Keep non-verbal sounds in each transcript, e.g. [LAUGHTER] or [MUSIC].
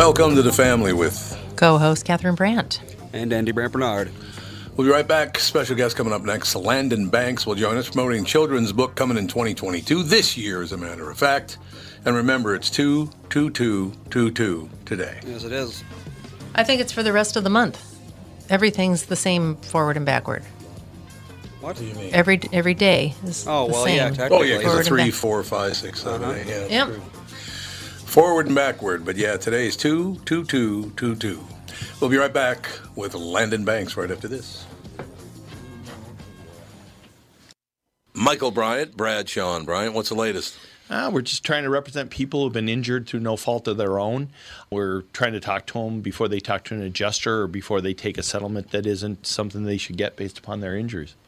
Welcome to the family with co-host Catherine Brandt and Andy Brandt Bernard. We'll be right back. Special guest coming up next. Landyn Banx will join us promoting children's book coming in 2022, this year, as a matter of fact. And remember, it's 22222 today. Yes, it is. I think it's for the rest of the month. Everything's the same forward and backward. What do you mean? Every every day is Oh, the well, same. yeah, Oh, technically. yeah, because Forward of and three, back. four, five, six, seven, Uh-huh. eight. Yeah, that's Yep. true. Forward and backward. But yeah, today is 22222. We'll be right back with Landyn Banx right after this. Michael Bryant, Brad Sean Bryant, what's the latest? Uh, we're just trying to represent people who've been injured through no fault of their own. We're trying to talk to them before they talk to an adjuster or before they take a settlement that isn't something they should get based upon their injuries.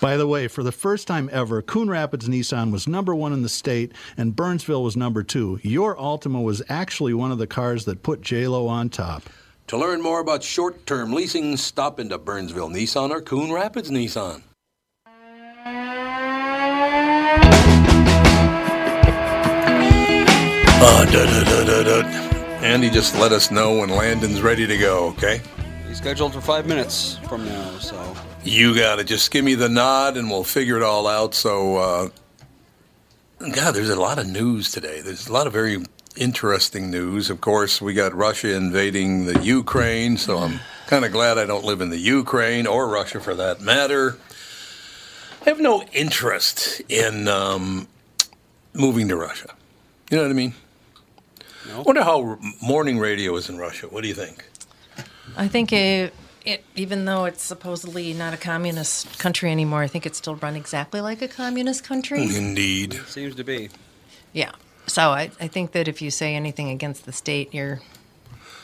By the way, for the first time ever, Coon Rapids Nissan was number one in the state and Burnsville was number two. Your Altima was actually one of the cars that put JLo on top. To learn more about short-term leasing, stop into Burnsville Nissan or Coon Rapids Nissan. Uh. Andy, just let us know when Landyn's ready to go, okay? Scheduled for five minutes from now, so You got it. Just give me the nod and we'll figure it all out. So, uh, God, there's a lot of news today. There's a lot of very interesting news. Of course, we got Russia invading the Ukraine, so I'm kind of glad I don't live in the Ukraine or Russia for that matter. I have no interest in um, moving to Russia. You know what I mean? No. wonder how morning radio is in Russia. What do you think? I think it, it, even though it's supposedly not a communist country anymore, I think it's still run exactly like a communist country. Indeed. seems to be. Yeah. So I, I think that if you say anything against the state, you're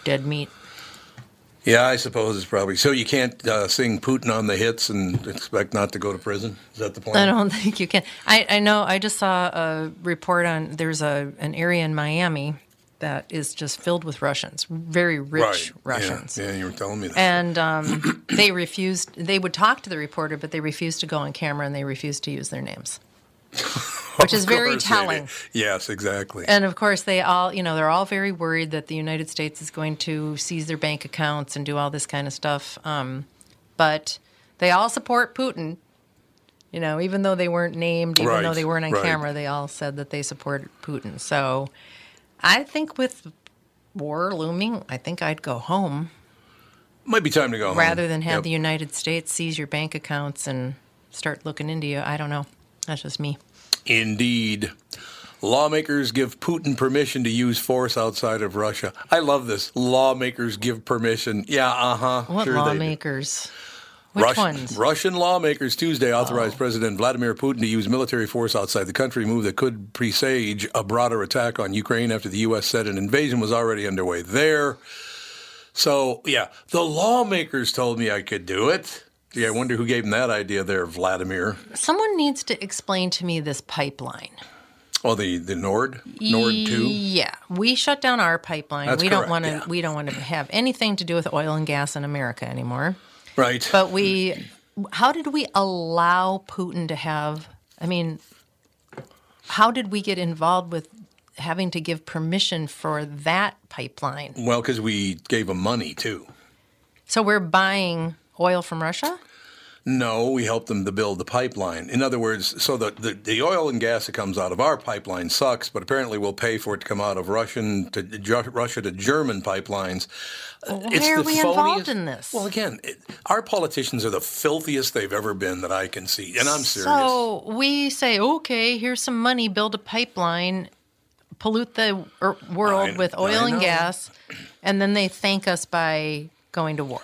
dead meat. Yeah, I suppose it's probably so. You can't uh, sing Putin on the hits and expect not to go to prison. Is that the point? I don't [LAUGHS] think you can. I, I know. I just saw a report on there's a an area in Miami that is just filled with Russians, very rich right. Russians. Yeah, you were telling me that. And um, [CLEARS THROAT] they refused. They would talk to the reporter, but they refused to go on camera and they refused to use their names, [LAUGHS] which is very course telling. Yes, exactly. And of course, they all, you know, they're all very worried that the United States is going to seize their bank accounts and do all this kind of stuff. Um, but they all support Putin. You know, even though they weren't named, even Right, though they weren't on right. camera, they all said that they support Putin. So I think with war looming, I think I'd go home Might be time to go home. rather than have Yep. the United States seize your bank accounts and start looking into you. I don't know. That's just me. Indeed. Lawmakers give Putin permission to use force outside of Russia. I love this. Lawmakers give permission. Yeah, uh huh. What sure they do. Which Russian, ones? Russian lawmakers Tuesday authorized President Vladimir Putin to use military force outside the country, a move that could presage a broader attack on Ukraine after the U.S. said an invasion was already underway there. So, yeah, the lawmakers told me I could do it. Yeah, I wonder who gave him that idea there, Vladimir. Someone needs to explain to me this pipeline. Oh, the the Nord Nord two. Yeah, we shut down our pipeline. That's we don't want to. yeah. We don't want to have anything to do with oil and gas in America anymore. Right. But we, how did we allow Putin to have? I mean, how did we get involved with having to give permission for that pipeline? well, because we gave him money too. So we're buying oil from Russia. No, we help them to build the pipeline. In other words, so the, the, the oil and gas that comes out of our pipeline sucks, but apparently we'll pay for it to come out of Russian to Russia to German pipelines. Why it's are the we involved in this? Well, again, it, our politicians are the filthiest they've ever been that I can see, and I'm serious. So we say, okay, here's some money, build a pipeline, pollute the world I- with oil and gas, and then they thank us by going to war.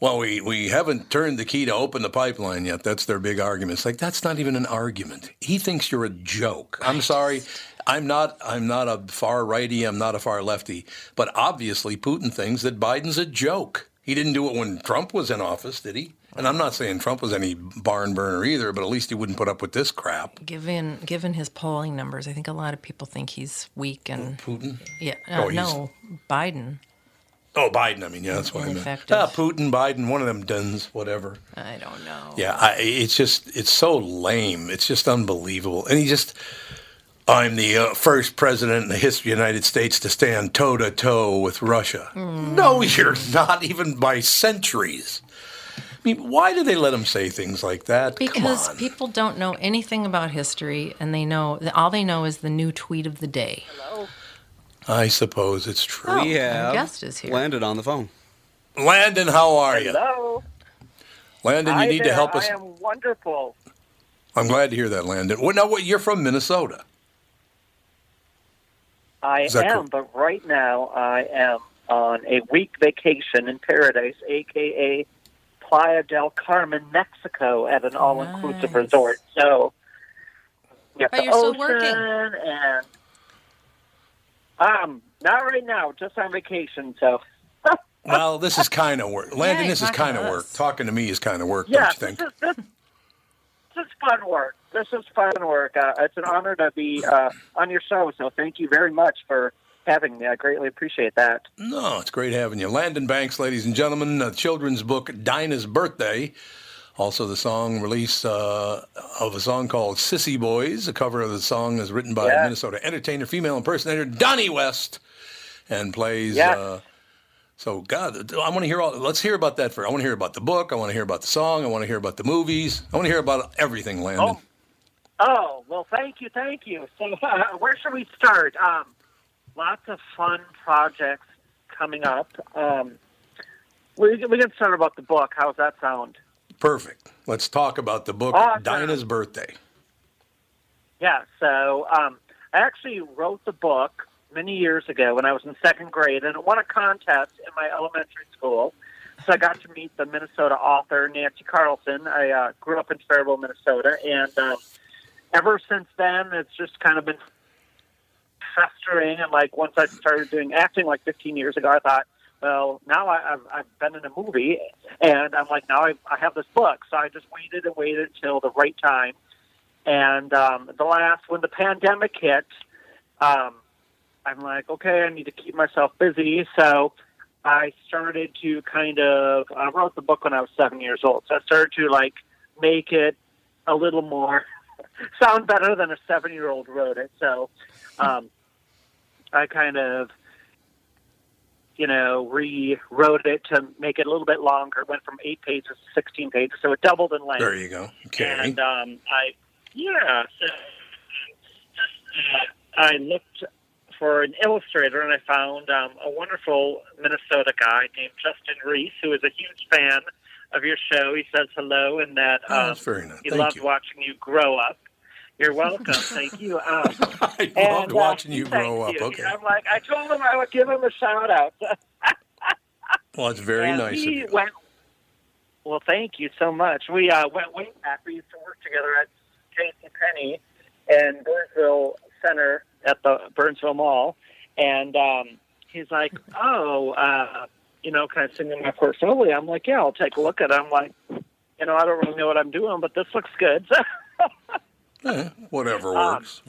Well, we, we haven't turned the key to open the pipeline yet. That's their big argument. It's like that's not even an argument. He thinks you're a joke. I'm sorry. I'm not I'm not a far righty, I'm not a far lefty. But obviously Putin thinks that Biden's a joke. He didn't do it when Trump was in office, did he? And I'm not saying Trump was any barn burner either, but at least he wouldn't put up with this crap. Given given his polling numbers, I think a lot of people think he's weak and Putin? yeah, Oh, uh, he's- no, Biden. Oh, Biden. I mean, yeah, that's what I meant. Ineffective. Ah, Putin, Biden, one of them duns, whatever. I don't know. Yeah, I, it's just it's so lame. It's just unbelievable. And he just, I'm the uh, first president in the history of the United States to stand toe to toe with Russia. No, you're not, even by centuries. I mean, why do they let him say things like that? Come Because on. people don't know anything about history, and they know all they know is the new tweet of the day. I suppose it's true. Oh, we our have guest is here. landed on the phone. Landyn, how are you? Hello. Landyn, you Hi need to help us. I am wonderful. I'm glad to hear that, Landyn. Well, now, what, you're from Minnesota. I am, cool? but right now I am on a week vacation in paradise, aka Playa del Carmen, Mexico, at an all-inclusive Nice. resort. So, we got But the you're still ocean working. and um, not right now, just on vacation. So, [LAUGHS] Well, this is kind of work. Landyn, Yeah, this is kind of work. Talking to me is kind of work, yeah, don't you this think? is this, this is fun work. This is fun work. Uh, it's an honor to be uh, on your show. So, thank you very much for having me. I greatly appreciate that. No, it's great having you. Landyn Banx, ladies and gentlemen, a children's book, Dinah's Birthday. Also, the song release uh, of a song called Sissy Boys. A cover of the song is written by Yeah. Minnesota entertainer, female impersonator Donnie West, and plays. Yes. Uh, so, God, I want to hear all. Let's hear about that first. I want to hear about the book. I want to hear about the song. I want to hear about the movies. I want to hear about everything, Landyn. Oh. Oh, well, thank you, thank you. So, uh, [LAUGHS] where should we start? Um, lots of fun projects coming up. Um, we, we can start about the book. How's that sound? Perfect. Let's talk about the book, Awesome. Dinah's Birthday. Yeah, so um, I actually wrote the book many years ago when I was in second grade, and it won a contest in my elementary school. So I got to meet the Minnesota author Nancy Carlson. I uh, grew up in Faribault, Minnesota, and um, ever since then, it's just kind of been festering. And like once I started doing acting, like 15 years ago, I thought, well, now I, I've, I've been in a movie, and I'm like, now I, I have this book. So I just waited and waited until the right time. And um, the last, when the pandemic hit, um, I'm like, okay, I need to keep myself busy. So I started to kind of, I wrote the book when I was seven years old. So I started to like make it a little more [LAUGHS] sound better than a seven year old wrote it. So um, I kind of, you know, rewrote it to make it a little bit longer. It went from eight pages to 16 pages. So it doubled in length. There you go. Okay. And um, I, yeah, so uh, I looked for an illustrator and I found um, a wonderful Minnesota guy named Justin Reese, who is a huge fan of your show. He says hello and that Oh, um, very nice. he Thank loved you. watching you grow up. You're welcome. Thank you. [LAUGHS] Um, I and, loved uh, watching you thank grow up. you. Okay. I'm like, I told him I would give him a shout out. [LAUGHS] Well, it's very and nice of he you. Went, well, thank you so much. We uh, went way back. We used to work together at J.C. Penney and Burnsville Center at the Burnsville Mall, and um, he's like, "Oh, uh, you know, can I send you my portfolio?" I'm like, "Yeah, I'll take a look at it." I'm like, you know, I don't really know what I'm doing, but this looks good. [LAUGHS] Eh, whatever Um, works.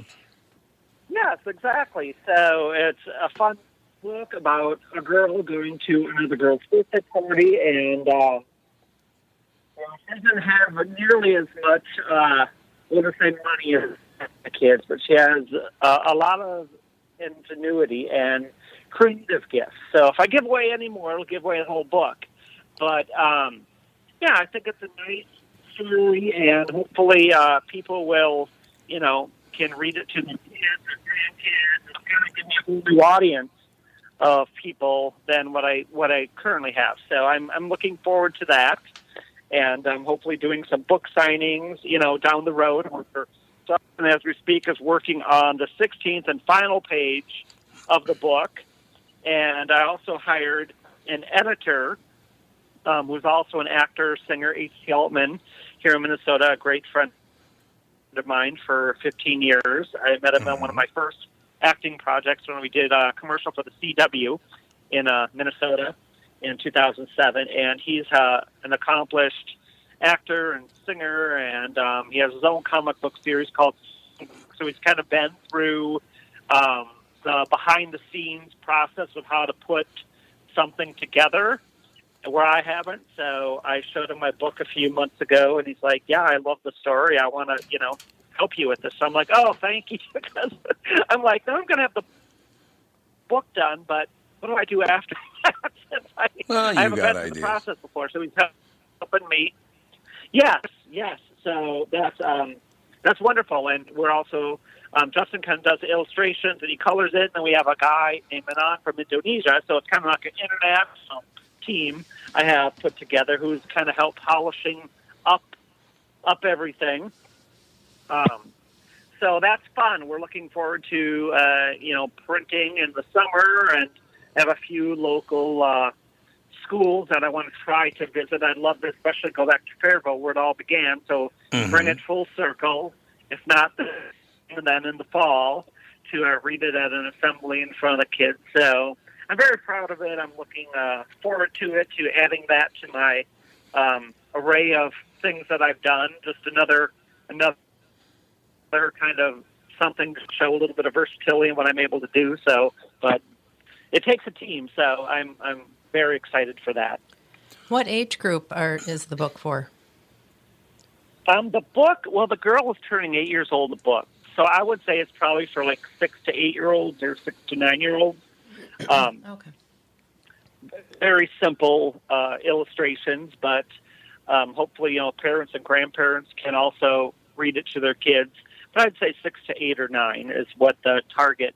yes, exactly. So it's a fun book about a girl going to another girl's birthday party, and uh, she doesn't have nearly as much, uh, want to say money as the kids, but she has uh, a lot of ingenuity and creative gifts. So if I give away any more, it'll give away the whole book. But um, yeah, I think it's a nice and hopefully uh, people will, you know, can read it to their kids or grandkids. It's going to give me a whole new audience of people than what I what I currently have. So I'm I'm looking forward to that, and I'm hopefully doing some book signings, you know, down the road. We're, and as we speak, is working on the 16th and final page of the book, and I also hired an editor um, who's also an actor, singer, H.C. Altman, here in Minnesota, a great friend of mine for 15 years. I met him on one of my first acting projects when we did a commercial for the CW in uh, Minnesota in 2007, and he's uh, an accomplished actor and singer, and um, he has his own comic book series called. So he's kind of been through um, the behind the scenes process of how to put something together where I haven't. So I showed him my book a few months ago, and he's like, "Yeah, I love the story. I want to, you know, help you with this." So I'm like, "Oh, thank you," [LAUGHS] because I'm like, "No, I'm going to have the book done, but what do I do after [LAUGHS] that?" I, Well, you I haven't got been through the process before, so he's helping me. Yes, yes. So that's um, that's wonderful, and we're also um, Justin kind of does the illustrations and he colors it, and then we have a guy named Manon from Indonesia, so it's kind of like an international team I have put together who's kind of helped polishing up up everything. Um, so that's fun. We're looking forward to uh, you know printing in the summer and have a few local uh, schools that I want to try to visit. I'd love to especially go back to Faribault where it all began. So bring it full circle, if not, and then in the fall to uh, read it at an assembly in front of the kids. So I'm very proud of it. I'm looking uh, forward to it, to adding that to my um, array of things that I've done. Just another another kind of something to show a little bit of versatility in what I'm able to do. So, but it takes a team. So I'm I'm very excited for that. What age group are is the book for? Um, the book, well, the girl is turning eight years old. The book, so I would say it's probably for like six to eight year olds or six to nine year olds. Um, [LAUGHS] Okay. very simple uh, illustrations, but um, hopefully, you know, parents and grandparents can also read it to their kids. But I'd say six to eight or nine is what the target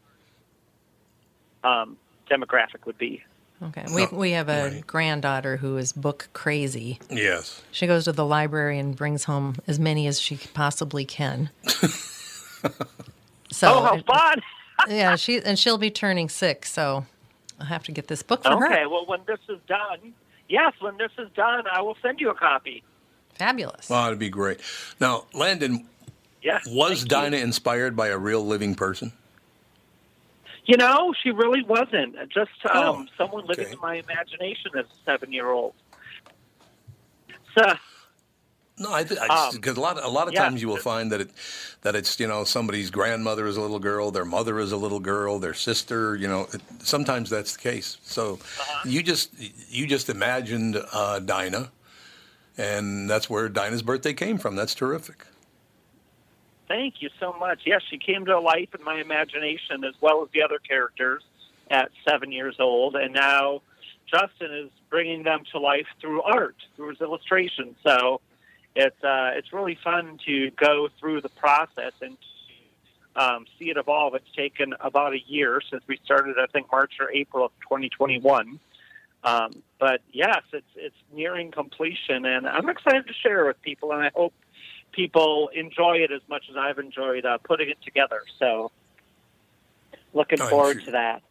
um, demographic would be. Okay. We Oh, we have a right. granddaughter who is book crazy. Yes. She goes to the library and brings home as many as she possibly can. [LAUGHS] so oh, how fun! [LAUGHS] yeah, she and she'll be turning six, so I'll have to get this book for okay, her. Okay, well, when this is done, yes, when this is done, I will send you a copy. Fabulous. Well, it'd be great. Now, Landyn, Yes. was thank you. Dinah inspired by a real living person? You know, she really wasn't. Just um, Oh, someone living okay. in my imagination as a seven-year-old. So, No, I because Um, a lot a lot of yeah. times you will find that it that it's you know somebody's grandmother is a little girl, their mother is a little girl, their sister. You know, it, sometimes that's the case. So Uh-huh. you just you just imagined uh, Dinah, and that's where Dinah's birthday came from. That's terrific. Thank you so much. Yes, she came to life in my imagination as well as the other characters at seven years old, and now Justin is bringing them to life through art, through his illustrations. So it's uh, it's really fun to go through the process and to, um, see it evolve. It's taken about a year since we started. I think March or April of 2021. Um, but yes, it's it's nearing completion, and I'm excited to share it with people, and I hope people enjoy it as much as I've enjoyed uh, putting it together. So, looking I'm forward sure- to that.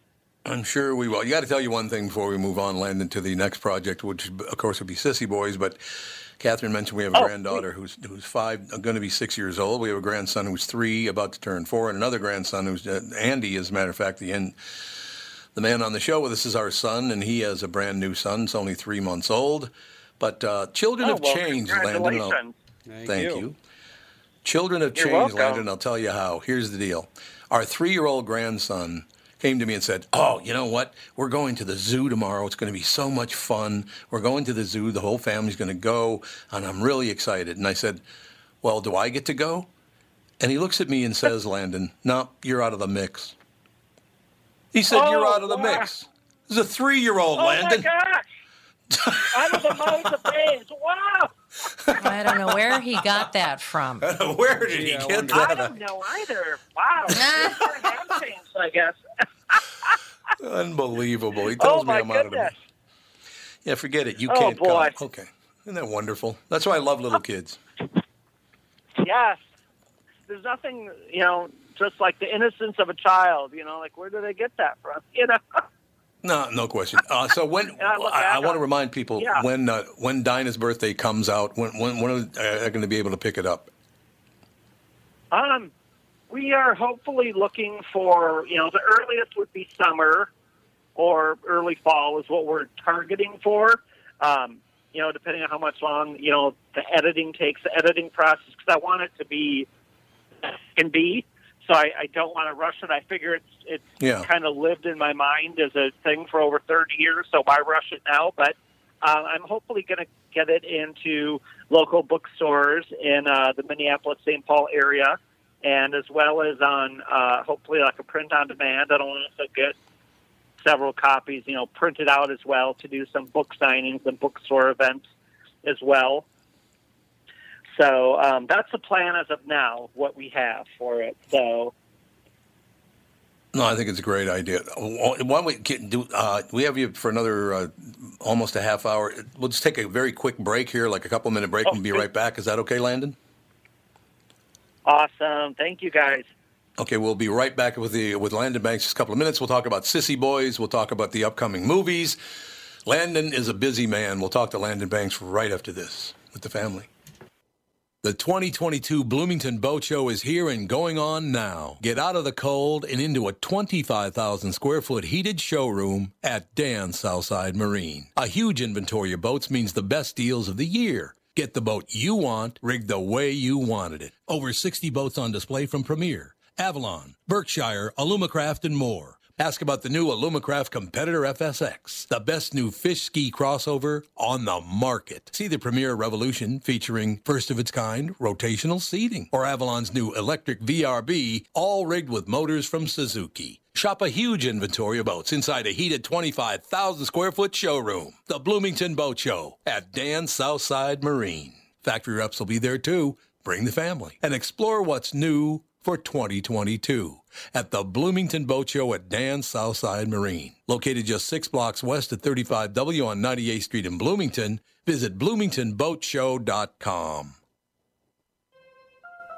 I'm sure we will. You got to tell you one thing before we move on, Landyn, to the next project, which of course would be Sissy Boys. But Catherine mentioned we have a Oh, granddaughter who's who's five, going to be six years old. We have a grandson who's three, about to turn four, and another grandson who's uh, Andy. As a matter of fact, the end, the man on the show with us is our son, and he has a brand new son. It's only three months old. But uh, children Oh, have well, changed, Landyn. I'll- Thank, Thank you. you. Children have You're changed, welcome. Landyn. I'll tell you how. Here's the deal. Our three year old grandson came to me and said, Oh, you know what? We're going to the zoo tomorrow. It's going to be so much fun. We're going to the zoo. The whole family's going to go, and I'm really excited. And I said, Well, do I get to go? And he looks at me and says, [LAUGHS] Landyn, no, you're out of the mix. He said, You're Oh, out of the wow. mix. This is a three year old, oh, Landyn. Oh Landyn. my gosh! Out of the mouths of babes. Wow! I don't know where he got that from. Where did he Yeah, I get wonder. I that? don't know either. Wow. Things [LAUGHS] I guess. [LAUGHS] Unbelievable. He tells Oh me I'm out of goodness. it. Yeah, forget it. You Oh, can't boy. come. Okay. Isn't that wonderful? That's why I love little kids. Yes. There's nothing, you know, just like the innocence of a child. You know, like where do they get that from? [LAUGHS] You know. No, no question. Uh, so when [LAUGHS] I I, I want to remind people Yeah. when uh, when Dinah's birthday comes out, when when when are they going to be able to pick it up? Um, we are hopefully looking for, you know, the earliest would be summer or early fall is what we're targeting for. Um, you know, depending on how much long, you know, the editing takes, the editing process, because I want it to be can be. So I, I don't want to rush it. I figure it's it's Yeah. kind of lived in my mind as a thing for over 30 years. So why rush it now? But uh, I'm hopefully going to get it into local bookstores in uh, the Minneapolis St. Paul area, and as well as on uh, hopefully like a print on demand. I don't want to get several copies, you know, printed out as well to do some book signings and bookstore events as well. So um, that's the plan as of now, what we have for it. So No, I think it's a great idea. Why don't we get, do? Uh, we have you for another uh, almost a half hour. We'll just take a very quick break here, like a couple minute break, and be right back. Is that okay, Landyn? Awesome. Thank you guys. Okay, we'll be right back with the with Landyn Banx. Just a couple of minutes. We'll talk about Sissy Boys. We'll talk about the upcoming movies. Landyn is a busy man. We'll talk to Landyn Banx right after this with the family. The 2022 Bloomington Boat Show is here and going on now. Get out of the cold and into a 25,000 square foot heated showroom at Dan Southside Marine. A huge inventory of boats means the best deals of the year. Get the boat you want, rigged the way you wanted it. Over 60 boats on display from Premier, Avalon, Berkshire, Alumacraft, and more. Ask about the new Alumacraft Competitor FSX, the best new fish ski crossover on the market. See the Premier Revolution featuring first of its kind rotational seating, or Avalon's new electric VRB, all rigged with motors from Suzuki. Shop a huge inventory of boats inside a heated 25,000 square foot showroom. The Bloomington Boat Show at Dan Southside Marine. Factory reps will be there too. Bring the family and explore what's new for 2022 at the Bloomington Boat Show at Dan Southside Marine. Located just six blocks west of 35W on 98th Street in Bloomington, visit bloomingtonboatshow.com.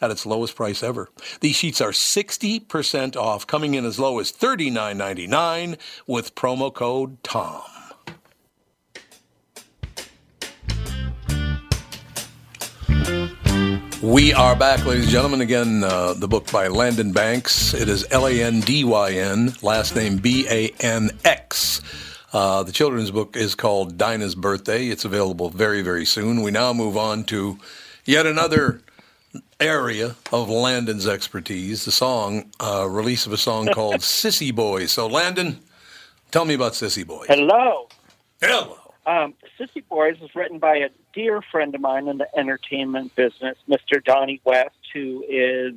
at its lowest price ever. These sheets are 60% off, coming in as low as $39.99 with promo code TOM. We are back, ladies and gentlemen. Again, uh, the book by Landyn Banx. It is L A N D Y N, last name B A N X. Uh, the children's book is called Dinah's Birthday. It's available very, very soon. We now move on to yet another area of Landyn's expertise the song, uh, release of a song [LAUGHS] called Sissy Boys. So, Landon, tell me about Sissy Boys. Hello. Hello. Um, Sissy Boys was written by a dear friend of mine in the entertainment business, Mr. Donnie West, who is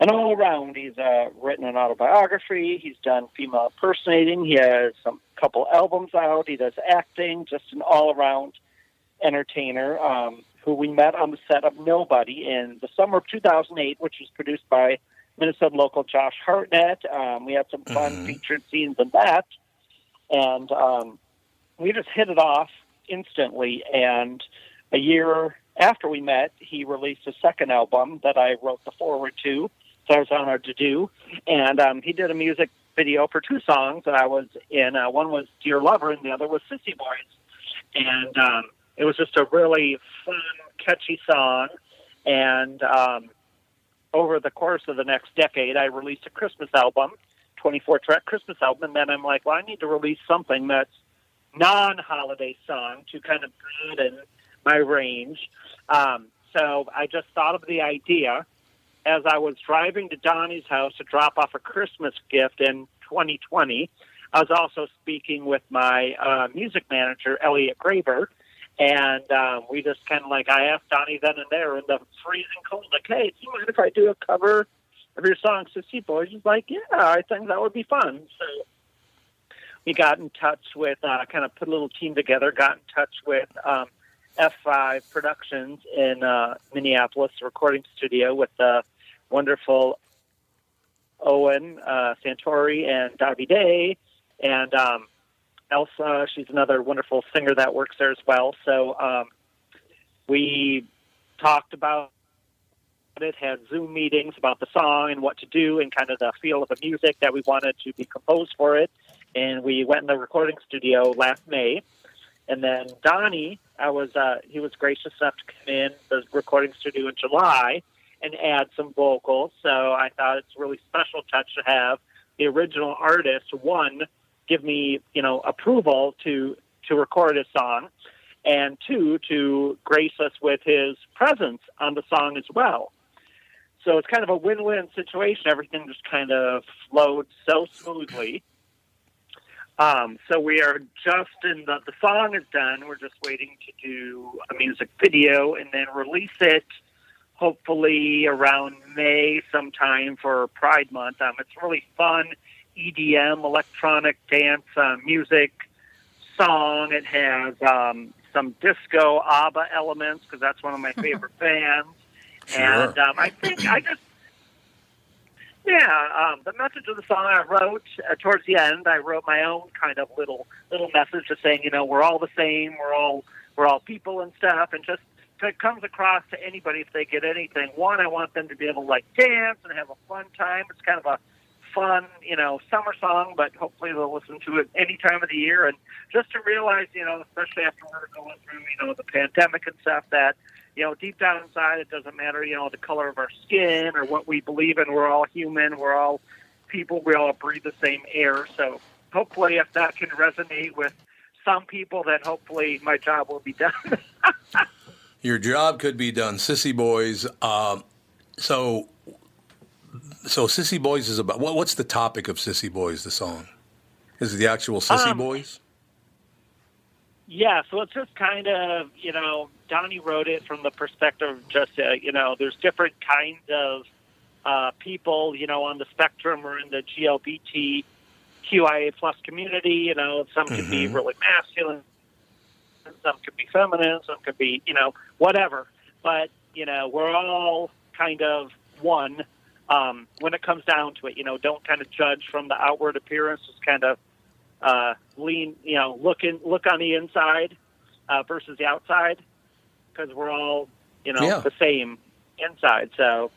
an all around. He's uh, written an autobiography. He's done female impersonating. He has some couple albums out. He does acting. Just an all around entertainer. Um, who we met on the set of Nobody in the summer of 2008, which was produced by Minnesota local Josh Hartnett. Um, we had some fun Mhm. featured scenes in that, and um, we just hit it off instantly. And a year after we met, he released a second album that I wrote the forward to, so I was honored to do. And um, he did a music video for two songs that I was in. Uh, one was Dear Lover, and the other was Sissy Boys. And um, it was just a really fun, catchy song. And um, over the course of the next decade, I released a Christmas album, 24 track Christmas album. And then I'm like, well, I need to release something that's non holiday song to kind of broaden my range. Um, so I just thought of the idea as I was driving to Donnie's house to drop off a Christmas gift in 2020. I was also speaking with my uh, music manager, Elliot Graber, and um, we just kind of like, I asked Donnie then and there in the freezing cold, like, hey, do you mind if I do a cover of your song, Sissy Boys? He's like, yeah, I think that would be fun. So we got in touch with, uh, kind of put a little team together, got in touch with um, F5 Productions in uh, Minneapolis recording studio with the wonderful Owen uh, Santori and Darby Day, and um, Elsa. She's another wonderful singer that works there as well. So um, we talked about it, had Zoom meetings about the song and what to do, and kind of the feel of the music that we wanted to be composed for it. And we went in the recording studio last May. And then Donnie, I was uh, he was gracious enough to come in the recording studio in July and add some vocals. So I thought it's a really special touch to have the original artist one give me you know approval to to record his song, and two to grace us with his presence on the song as well. So it's kind of a win-win situation. Everything just kind of flowed so smoothly. Um, so we are just in the the song is done. We're just waiting to do a music video and then release it. Hopefully around May sometime for Pride Month. Um, it's really fun EDM, electronic dance uh, music song. It has um, some disco ABBA elements because that's one of my [LAUGHS] favorite bands. And um, I think I just yeah, um, the message of the song I wrote uh, towards the end. I wrote my own kind of little little message, just saying, you know, we're all the same. We're all we're all people and stuff, and just it comes across to anybody if they get anything. One, I want them to be able to like dance and have a fun time. It's kind of a fun, you know, summer song, but hopefully they'll listen to it any time of the year. And just to realize, you know, especially after we're going through, you know, the pandemic and stuff, that you know, deep down inside, it doesn't matter, you know, the color of our skin or what we believe in. We're all human. We're all people. We all breathe the same air. So hopefully, if that can resonate with some people, then hopefully my job will be done. [LAUGHS] Your job could be done, Sissy Boys. Um, so, so Sissy Boys is about what, what's the topic of Sissy Boys? The song is it the actual Sissy Um, Boys? Yeah, so it's just kind of, you know, Donnie wrote it from the perspective of just, uh, you know, there's different kinds of uh, people, you know, on the spectrum or in the GLBTQIA plus community. You know, some could be really masculine, some could be feminine, some could be, you know, whatever. But, you know, we're all kind of one um, when it comes down to it. You know, don't kind of judge from the outward appearance, just kind of uh, lean, you know, look in, look on the inside uh, versus the outside, because we're all, you know, Yeah. the same inside. So,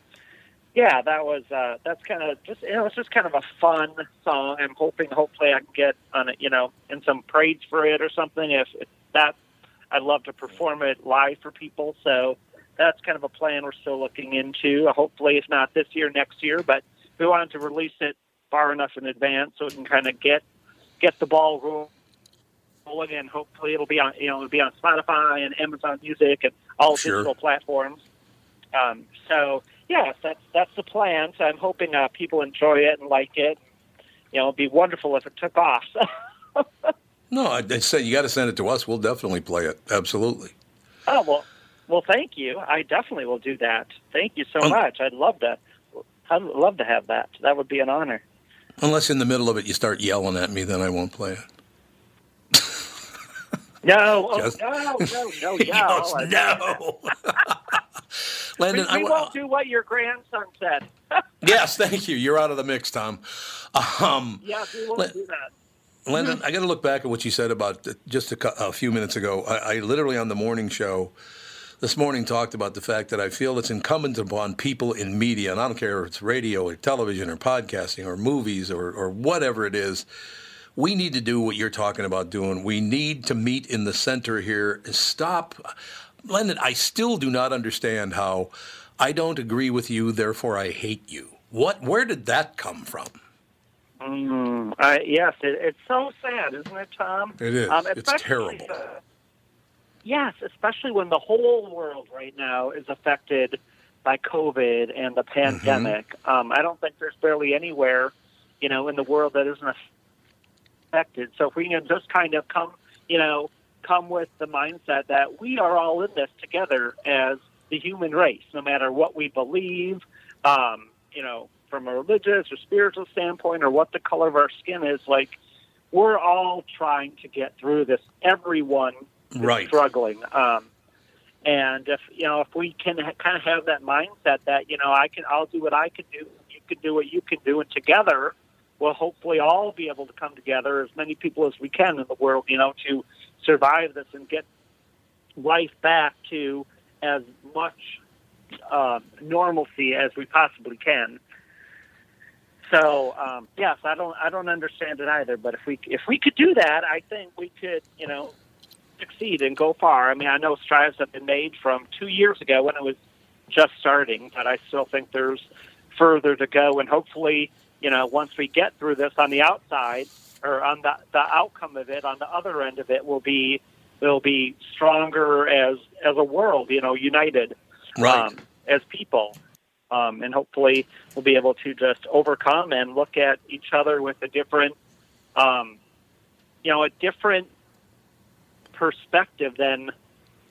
yeah, that was uh, that's kind of just you know, it's just kind of a fun song. I'm hoping, hopefully, I can get on it, you know, in some parades for it or something. If, if that, I'd love to perform it live for people. So that's kind of a plan we're still looking into. Hopefully, if not this year, next year. But we wanted to release it far enough in advance so we can kind of get get the ball rolling, and hopefully it'll be on you know it'll be on Spotify and Amazon Music and all Sure. digital platforms. Um, so yes, that's that's the plan. So I'm hoping uh, people enjoy it and like it. You know, it'd be wonderful if it took off. [LAUGHS] No, I, I said you got to send it to us. We'll definitely play it. Absolutely. oh well, well, thank you. I definitely will do that. Thank you so Um, much. I'd love to. I'd love to have that. That would be an honor. Unless in the middle of it you start yelling at me, then I won't play it. No, [LAUGHS] oh, no, no, no, no. [LAUGHS] goes, [LAUGHS] I- no. We, Landyn, I we wa- won't do what your grandson said. yes, thank you. You're out of the mix, Tom. Um, yes, we won't Let- do that. Landyn, I got to look back at what you said about uh, just a, a few minutes ago. I, I literally on the morning show this morning talked about the fact that I feel it's incumbent upon people in media, and I don't care if it's radio or television or podcasting or movies or, or whatever it is, we need to do what you're talking about doing. We need to meet in the center here. Stop. Landyn, I still do not understand how I don't agree with you, therefore I hate you. What? Where did that come from? Mm, I, yes, it, it's so sad, isn't it, Tom? It is. Um, It's terrible. uh, yes, especially when the whole world right now is affected by COVID and the pandemic. Um, I don't think there's barely anywhere, you know, in the world that isn't affected. So if we can just kind of come, you know, come with the mindset that we are all in this together as the human race, no matter what we believe, um, you know, from a religious or spiritual standpoint or what the color of our skin is, like we're all trying to get through this. Everyone Right. struggling. Um, and if you know, if we can ha- kind of have that mindset that you know, I can, I'll do what I can do, you can do what you can do, and together, we'll hopefully all be able to come together, as many people as we can in the world, you know, to survive this and get life back to as much uh, normalcy as we possibly can. So um, yes, I don't I don't understand it either. But if we if we could do that, I think we could you know succeed and go far. I mean, I know strides have been made from two years ago when it was just starting, but I still think there's further to go. And hopefully, you know, once we get through this on the outside or on the the outcome of it, on the other end of it, will be will be stronger as as a world. You know, united Right. um, as people. Um, and hopefully we'll be able to just overcome and look at each other with a different, um, you know, a different perspective than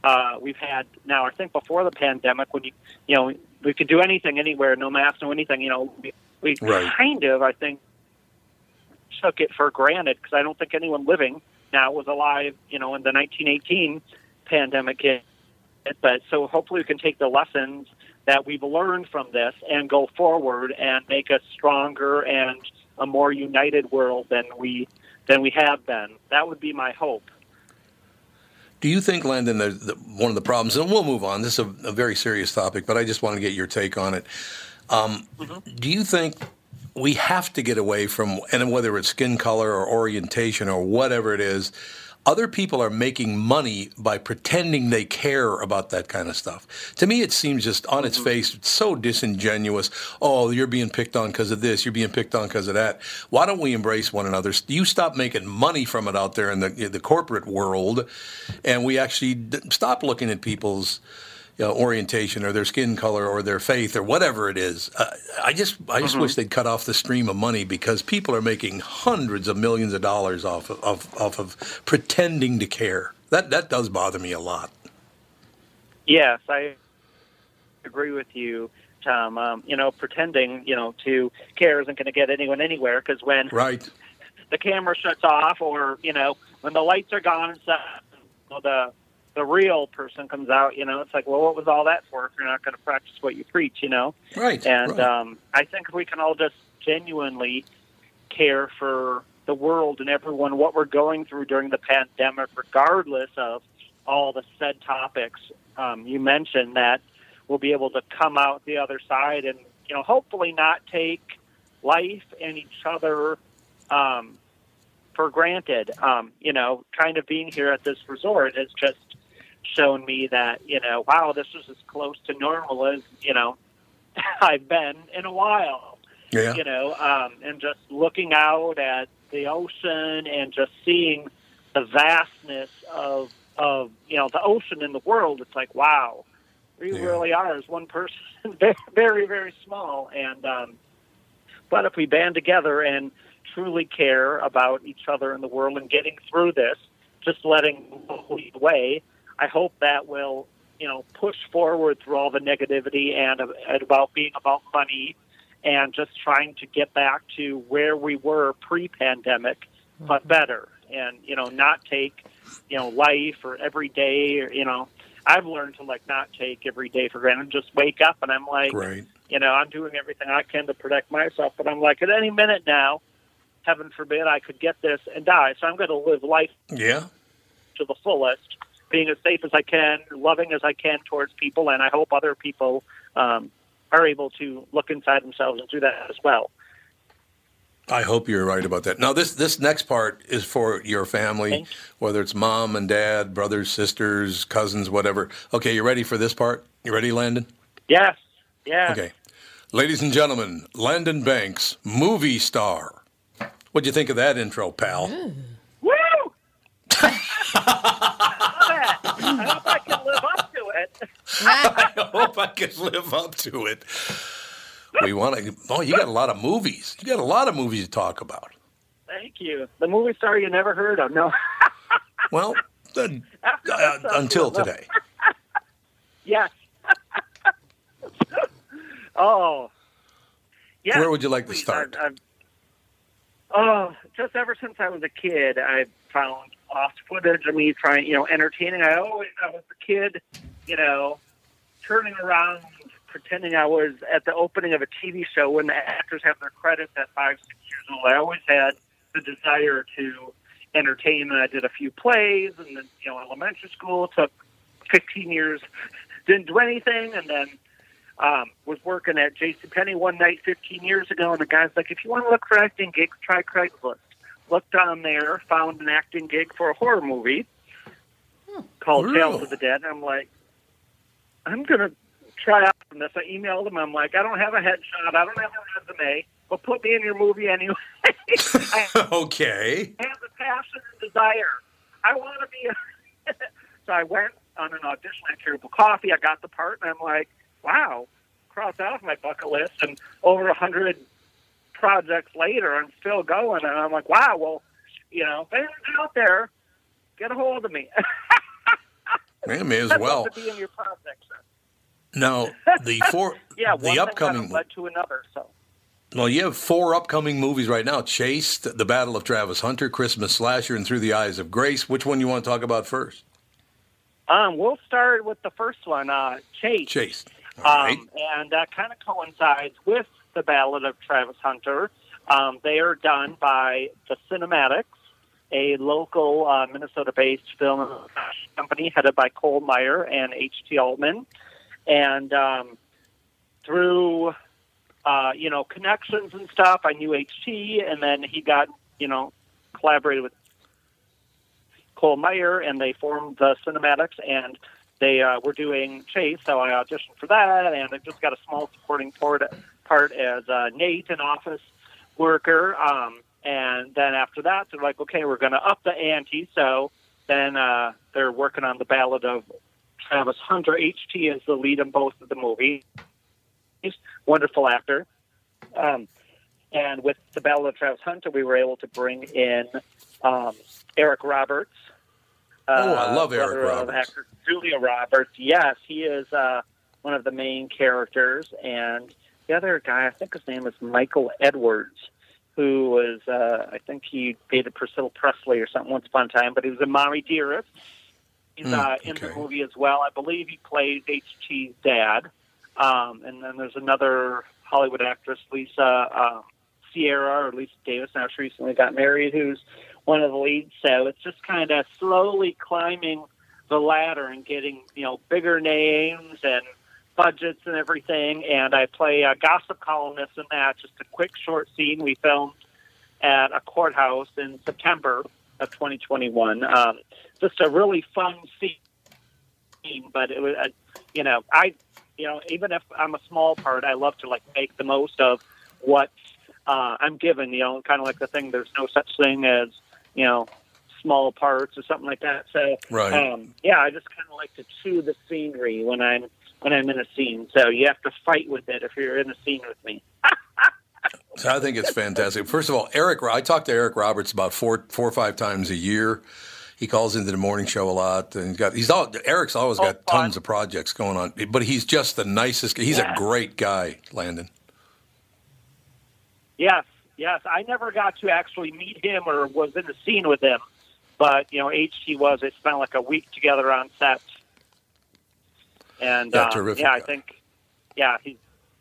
uh, we've had now. I think before the pandemic, when you, you know, we could do anything, anywhere, no mask, no anything. You know, we, we Right. kind of, I think, took it for granted because I don't think anyone living now was alive, you know, in the 1918 pandemic hit. But so hopefully we can take the lessons that we've learned from this and go forward and make us stronger and a more united world than we than we have been. That would be my hope. Do you think, Landyn, that one of the problems, and we'll move on, this is a, a very serious topic, but I just want to get your take on it. Um, Do you think we have to get away from, and whether it's skin color or orientation or whatever it is, other people are making money by pretending they care about that kind of stuff. To me, it seems just on its mm-hmm. face it's so disingenuous. Oh, you're being picked on because of this. You're being picked on because of that. Why don't we embrace one another? You stop making money from it out there in the in the corporate world, and we actually d- stop looking at people's you know, orientation or their skin color or their faith or whatever it is. Uh, I just I just wish they'd cut off the stream of money because people are making hundreds of millions of dollars off of, of, off of pretending to care. That that does bother me a lot. Yes, I agree with you, Tom. Um, you know, pretending you know to care isn't going to get anyone anywhere because when Right. the camera shuts off or you know when the lights are gone well, the the real person comes out. You know, it's like, well, what was all that for if you're not going to practice what you preach? You know. Right. And right. um, I think we can all just genuinely care for the world and everyone, what we're going through during the pandemic, regardless of all the said topics um, you mentioned, that we'll be able to come out the other side and, you know, hopefully not take life and each other um, for granted. Um, you know, kind of being here at this resort is just shown me that you know, wow, this is as close to normal as you know [LAUGHS] I've been in a while. Yeah. You know, um, and just looking out at the ocean and just seeing the vastness of of you know the ocean in the world. It's like wow, we Yeah. really are as one person, [LAUGHS] very very small. And um, but if we band together and truly care about each other in the world and getting through this, just letting lead the way, I hope that will, you know, push forward through all the negativity and, and about being about money and just trying to get back to where we were pre-pandemic, but mm-hmm. better. And you know, not take, you know, life or every day. Or, you know, I've learned to like not take every day for granted. Just wake up and I'm like, Right. you know, I'm doing everything I can to protect myself, but I'm like, at any minute now, heaven forbid, I could get this and die. So I'm going to live life Yeah. to the fullest, being as safe as I can, loving as I can towards people, and I hope other people um, are able to look inside themselves and do that as well. I hope you're right about that. Now, this this next part is for your family, Thank you. whether it's mom and dad, brothers, sisters, cousins, whatever. Okay, you ready for this part? You ready, Landyn? Yes, yeah. Okay. Ladies and gentlemen, Landyn Banx, movie star. What'd you think of that intro, pal? Woo! [LAUGHS] I hope I can live up to it. [LAUGHS] I hope I can live up to it. We want to. Oh, you got a lot of movies. You got a lot of movies to talk about. Thank you. The movie star you never heard of. No. [LAUGHS] Well, uh, uh, until today. [LAUGHS] Yes. oh. Yeah. Where would you like to start? I, I've, oh, just ever since I was a kid, I found lost footage of me trying, you know, entertaining. I always, I was a kid, you know, turning around, pretending I was at the opening of a TV show when the actors have their credits at five, six years old. I always had the desire to entertain, and I did a few plays, and then, you know, elementary school took 15 years, [LAUGHS] didn't do anything, and then um, was working at JCPenney one night 15 years ago, and the guy's like, if you want to look for acting gigs, try Craigslist. Looked on there, found an acting gig for a horror movie hmm. called Really? Tales of the Dead. And I'm like, I'm going to try out from this. I emailed him. I'm like, I don't have a headshot. I don't have a resume, but put me in your movie anyway. [LAUGHS] I [LAUGHS] okay. have the passion and desire. I want to be. A [LAUGHS] so I went on an audition at Terrible Coffee. I got the part, and I'm like, wow, crossed that off my bucket list. And over a hundred projects later, I'm still going, and I'm like, wow, well, you know, if anyone's out there, get a hold of me. [LAUGHS] Yeah, may as well. to be in your project. Now, the [LAUGHS] four, Yeah, one the upcoming. led to another. So Well, you have four upcoming movies right now: Chased, The Battle of Travis Hunter, Christmas Slasher, and Through the Eyes of Grace. Which one you want to talk about first? um, we'll start with the first one, uh, Chase. Chased. All right. Um, and that kind of coincides with the Ballad of Travis Hunter. Um, they are done by the Cinematics, a local uh, Minnesota-based film company headed by Cole Meyer and H.T. Altman. And um, through, uh, you know, connections and stuff, I knew H.T., and then he got, you know, collaborated with Cole Meyer, and they formed the Cinematics, and they uh, were doing Chase, so I auditioned for that, and I just got a small supporting part, part as uh, Nate, an office worker. Um, and then after that, they're like, okay, we're going to up the ante. So then uh, they're working on the Ballad of Travis Hunter. HT is the lead in both of the movies. He's wonderful actor. Um, and with the Ballad of Travis Hunter, we were able to bring in um, Eric Roberts. Oh, I love Eric Roberts. actor Julia Roberts. Yes, he is uh, one of the main characters. And the other guy, I think his name is Michael Edwards, who was, uh, I think he dated Priscilla Presley or something once upon a time, but he was in Mommy Dearest. He's Hmm, uh, in the movie as well. I believe he plays H.T.'s dad. Um, and then there's another Hollywood actress, Lisa uh, Sierra, or Lisa Davis, now she recently got married, who's one of the leads. So it's just kind of slowly climbing the ladder and getting, you know, bigger names and budgets and everything. And I play a gossip columnist in that, just a quick short scene we filmed at a courthouse in September of 2021. Um, just a really fun scene but it was, uh, you know, I, you know, even if I'm a small part, I love to like make the most of what uh, I'm given. You know, kind of like the thing. There's no such thing as you know small parts or something like that. So, Right. um, yeah, I just kind of like to chew the scenery when I'm when I'm in a scene. So you have to fight with it if you're in a scene with me. So [LAUGHS] I think it's fantastic. First of all, Eric, I talk to Eric Roberts about four, four or five times a year. He calls into the morning show a lot, and he's got he's all Eric's always oh, got Oh, fun. tons of projects going on. But he's just the nicest. He's a great guy, Landyn. Yes, yes. I never got to actually meet him or was in the scene with him, but you know, HT was. They spent like a week together on set, and Yeah, terrific yeah, I think, yeah, he's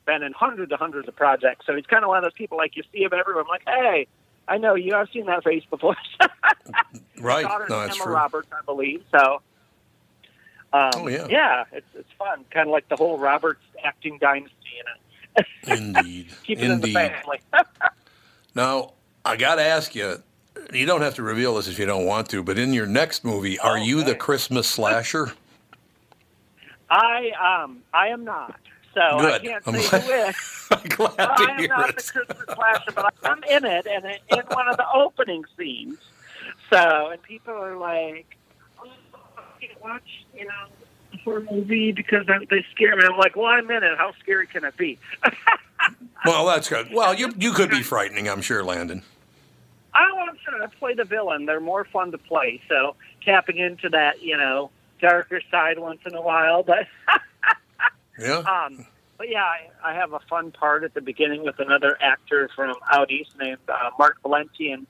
been in hundreds and hundreds of projects. So he's kind of one of those people like you see him everywhere. I'm like, hey, I know you. I've seen that face before. [LAUGHS] Right? No, that's Emma true. Roberts, I believe. So, um, Oh, yeah. yeah, it's it's fun. Kind of like the whole Roberts acting dynasty, you know. [LAUGHS] Indeed, Keep it in the family. [LAUGHS] Now I got to ask you. You don't have to reveal this if you don't want to, but in your next movie, are you the Christmas slasher? I um I am not. So I can't I'm say who is. [LAUGHS] I'm glad I am hear not it. the Christmas slasher, but I'm in it and in one of the opening scenes. So and people are like, oh, I can't watch, you know, a horror movie because they they scare me. I'm like, well, I'm in it. How scary can it be? [LAUGHS] Well, that's good. Well, you you could be frightening, I'm sure, Landyn. I want to play the villain. They're more fun to play. So tapping into that, you know, darker side once in a while, but. [LAUGHS] Yeah. Um, but yeah, I, I have a fun part at the beginning with another actor from out east named uh, Mark Valenti, and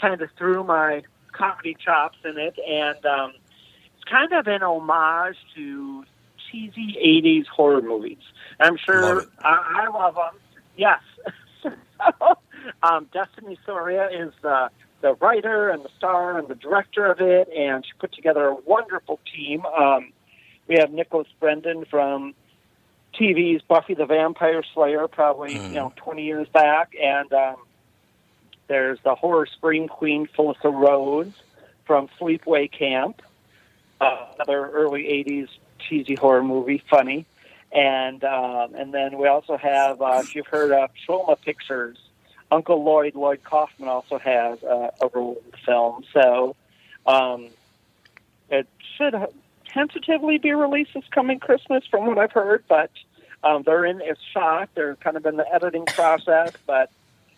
kind of threw my comedy chops in it, and um, it's kind of an homage to cheesy '80s horror movies. I'm sure it. I, I love them. Yes. [LAUGHS] so, um, Destiny Soria is the the writer and the star and the director of it, and she put together a wonderful team. Um, we have Nicholas Brendon from TV's Buffy the Vampire Slayer, probably you know 20 years back, and um, there's the horror scream queen Felissa Rhodes from Sleepaway Camp, uh, another early 80s cheesy horror movie, funny, and um, and then we also have uh, if you've heard of Troma Pictures, Uncle Lloyd Lloyd Kaufman also has uh, a role in the film, so um, it should tentatively be released this coming Christmas, from what I've heard. But um, they're in it's shot. They're kind of in the editing process, but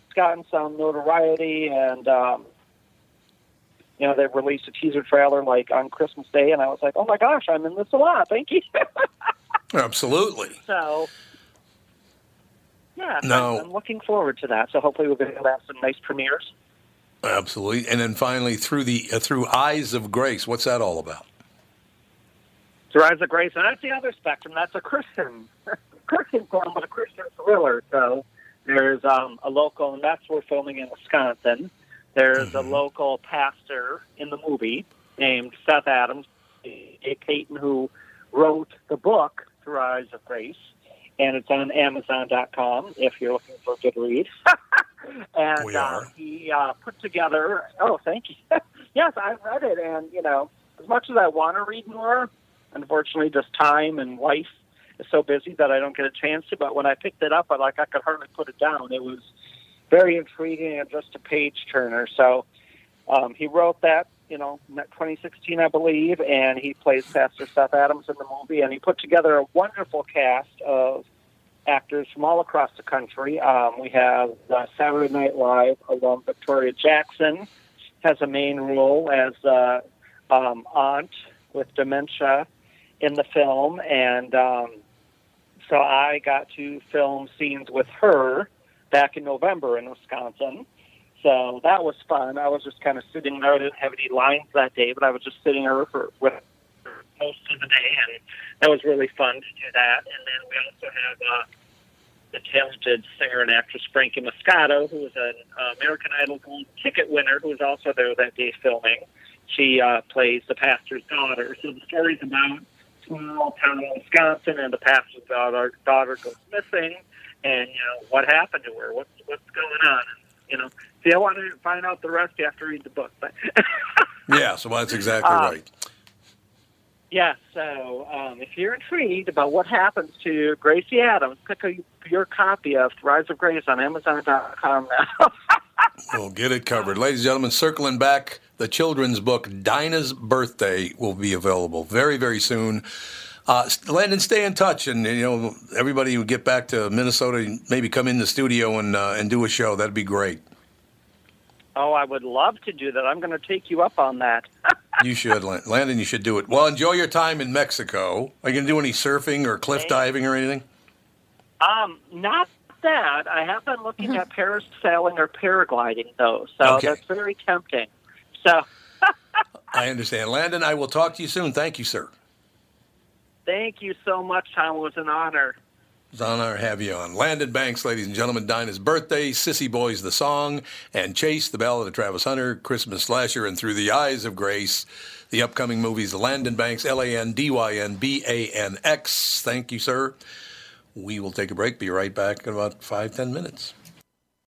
it's gotten some notoriety, and um, you know they've released a teaser trailer like on Christmas Day, and I was like, oh my gosh, I'm in this a lot. Thank you. [LAUGHS] Absolutely. so. Yeah, No. I'm, I'm looking forward to that. So hopefully we'll be able to have some nice premieres. Absolutely. And then finally, through the uh, through Eyes of Grace, what's that all about? The Rise of Grace, and that's the other spectrum. That's a Christian, [LAUGHS] Christian film, but a Christian thriller. So there's um, a local, and that's we're filming in Wisconsin. There's a local pastor in the movie named Seth Adams, a Peyton, who wrote the book The Rise of Grace, and it's on Amazon.com if you're looking for a good read. [LAUGHS] and We uh, are. he uh, put together. Oh, thank you. [LAUGHS] yes, I read it, and you know, as much as I want to read more, unfortunately, just time and life is so busy that I don't get a chance to. But when I picked it up, I like I could hardly put it down. It was very intriguing and just a page turner. So um, he wrote that, you know, in 2016, I believe, and he plays Pastor Seth Adams in the movie, and he put together a wonderful cast of actors from all across the country. Um, we have uh, Saturday Night Live alum Victoria Jackson has a main role as uh, um, aunt with dementia in the film, and um, so I got to film scenes with her back in November in Wisconsin. So that was fun. I was just kind of sitting there. I didn't have any lines that day, but I was just sitting there for with most of the day, and that was really fun to do that. And then we also have uh, the talented singer and actress Frankie Moscato, who was an uh, American Idol Gold ticket winner, who was also there that day filming. She uh, plays the pastor's daughter. So the story's about small town in Wisconsin, and the pastor's daughter daughter goes missing, and you know what happened to her, what's what's going on. You know, if you want to find out the rest, you have to read the book. But [LAUGHS] Yeah, so that's exactly Uh, right. Yeah, so um, if you're intrigued about what happens to Gracie Adams, pick a, your copy of Rise of Grace on Amazon.com now. [LAUGHS] We'll get it covered. Ladies and gentlemen, circling back, the children's book, Dinah's Birthday, will be available very, very soon. Uh, Landyn, stay in touch, and you know everybody who get back to Minnesota, maybe come in the studio and uh, and do a show. That'd be great. Oh, I would love to do that. I'm going to take you up on that. [LAUGHS] You should, Landyn. You should do it. Well, enjoy your time in Mexico. Are you going to do any surfing or cliff diving or anything? Um, not that. I have been looking at parasailing or paragliding, though, so Okay. that's very tempting. So [LAUGHS] I understand, Landyn. I will talk to you soon. Thank you, sir. thank you so much, Tom. It was an honor. It's an honor to have you on. Landyn Banx, ladies and gentlemen, Dinah's birthday, Sissy Boys the song, and Chase, the ballad of Travis Hunter, Christmas Slasher, and Through the Eyes of Grace. The upcoming movies, Landyn Banx, L A N D Y N B A N X. Thank you, sir. We will take a break. Be right back in about five, ten minutes.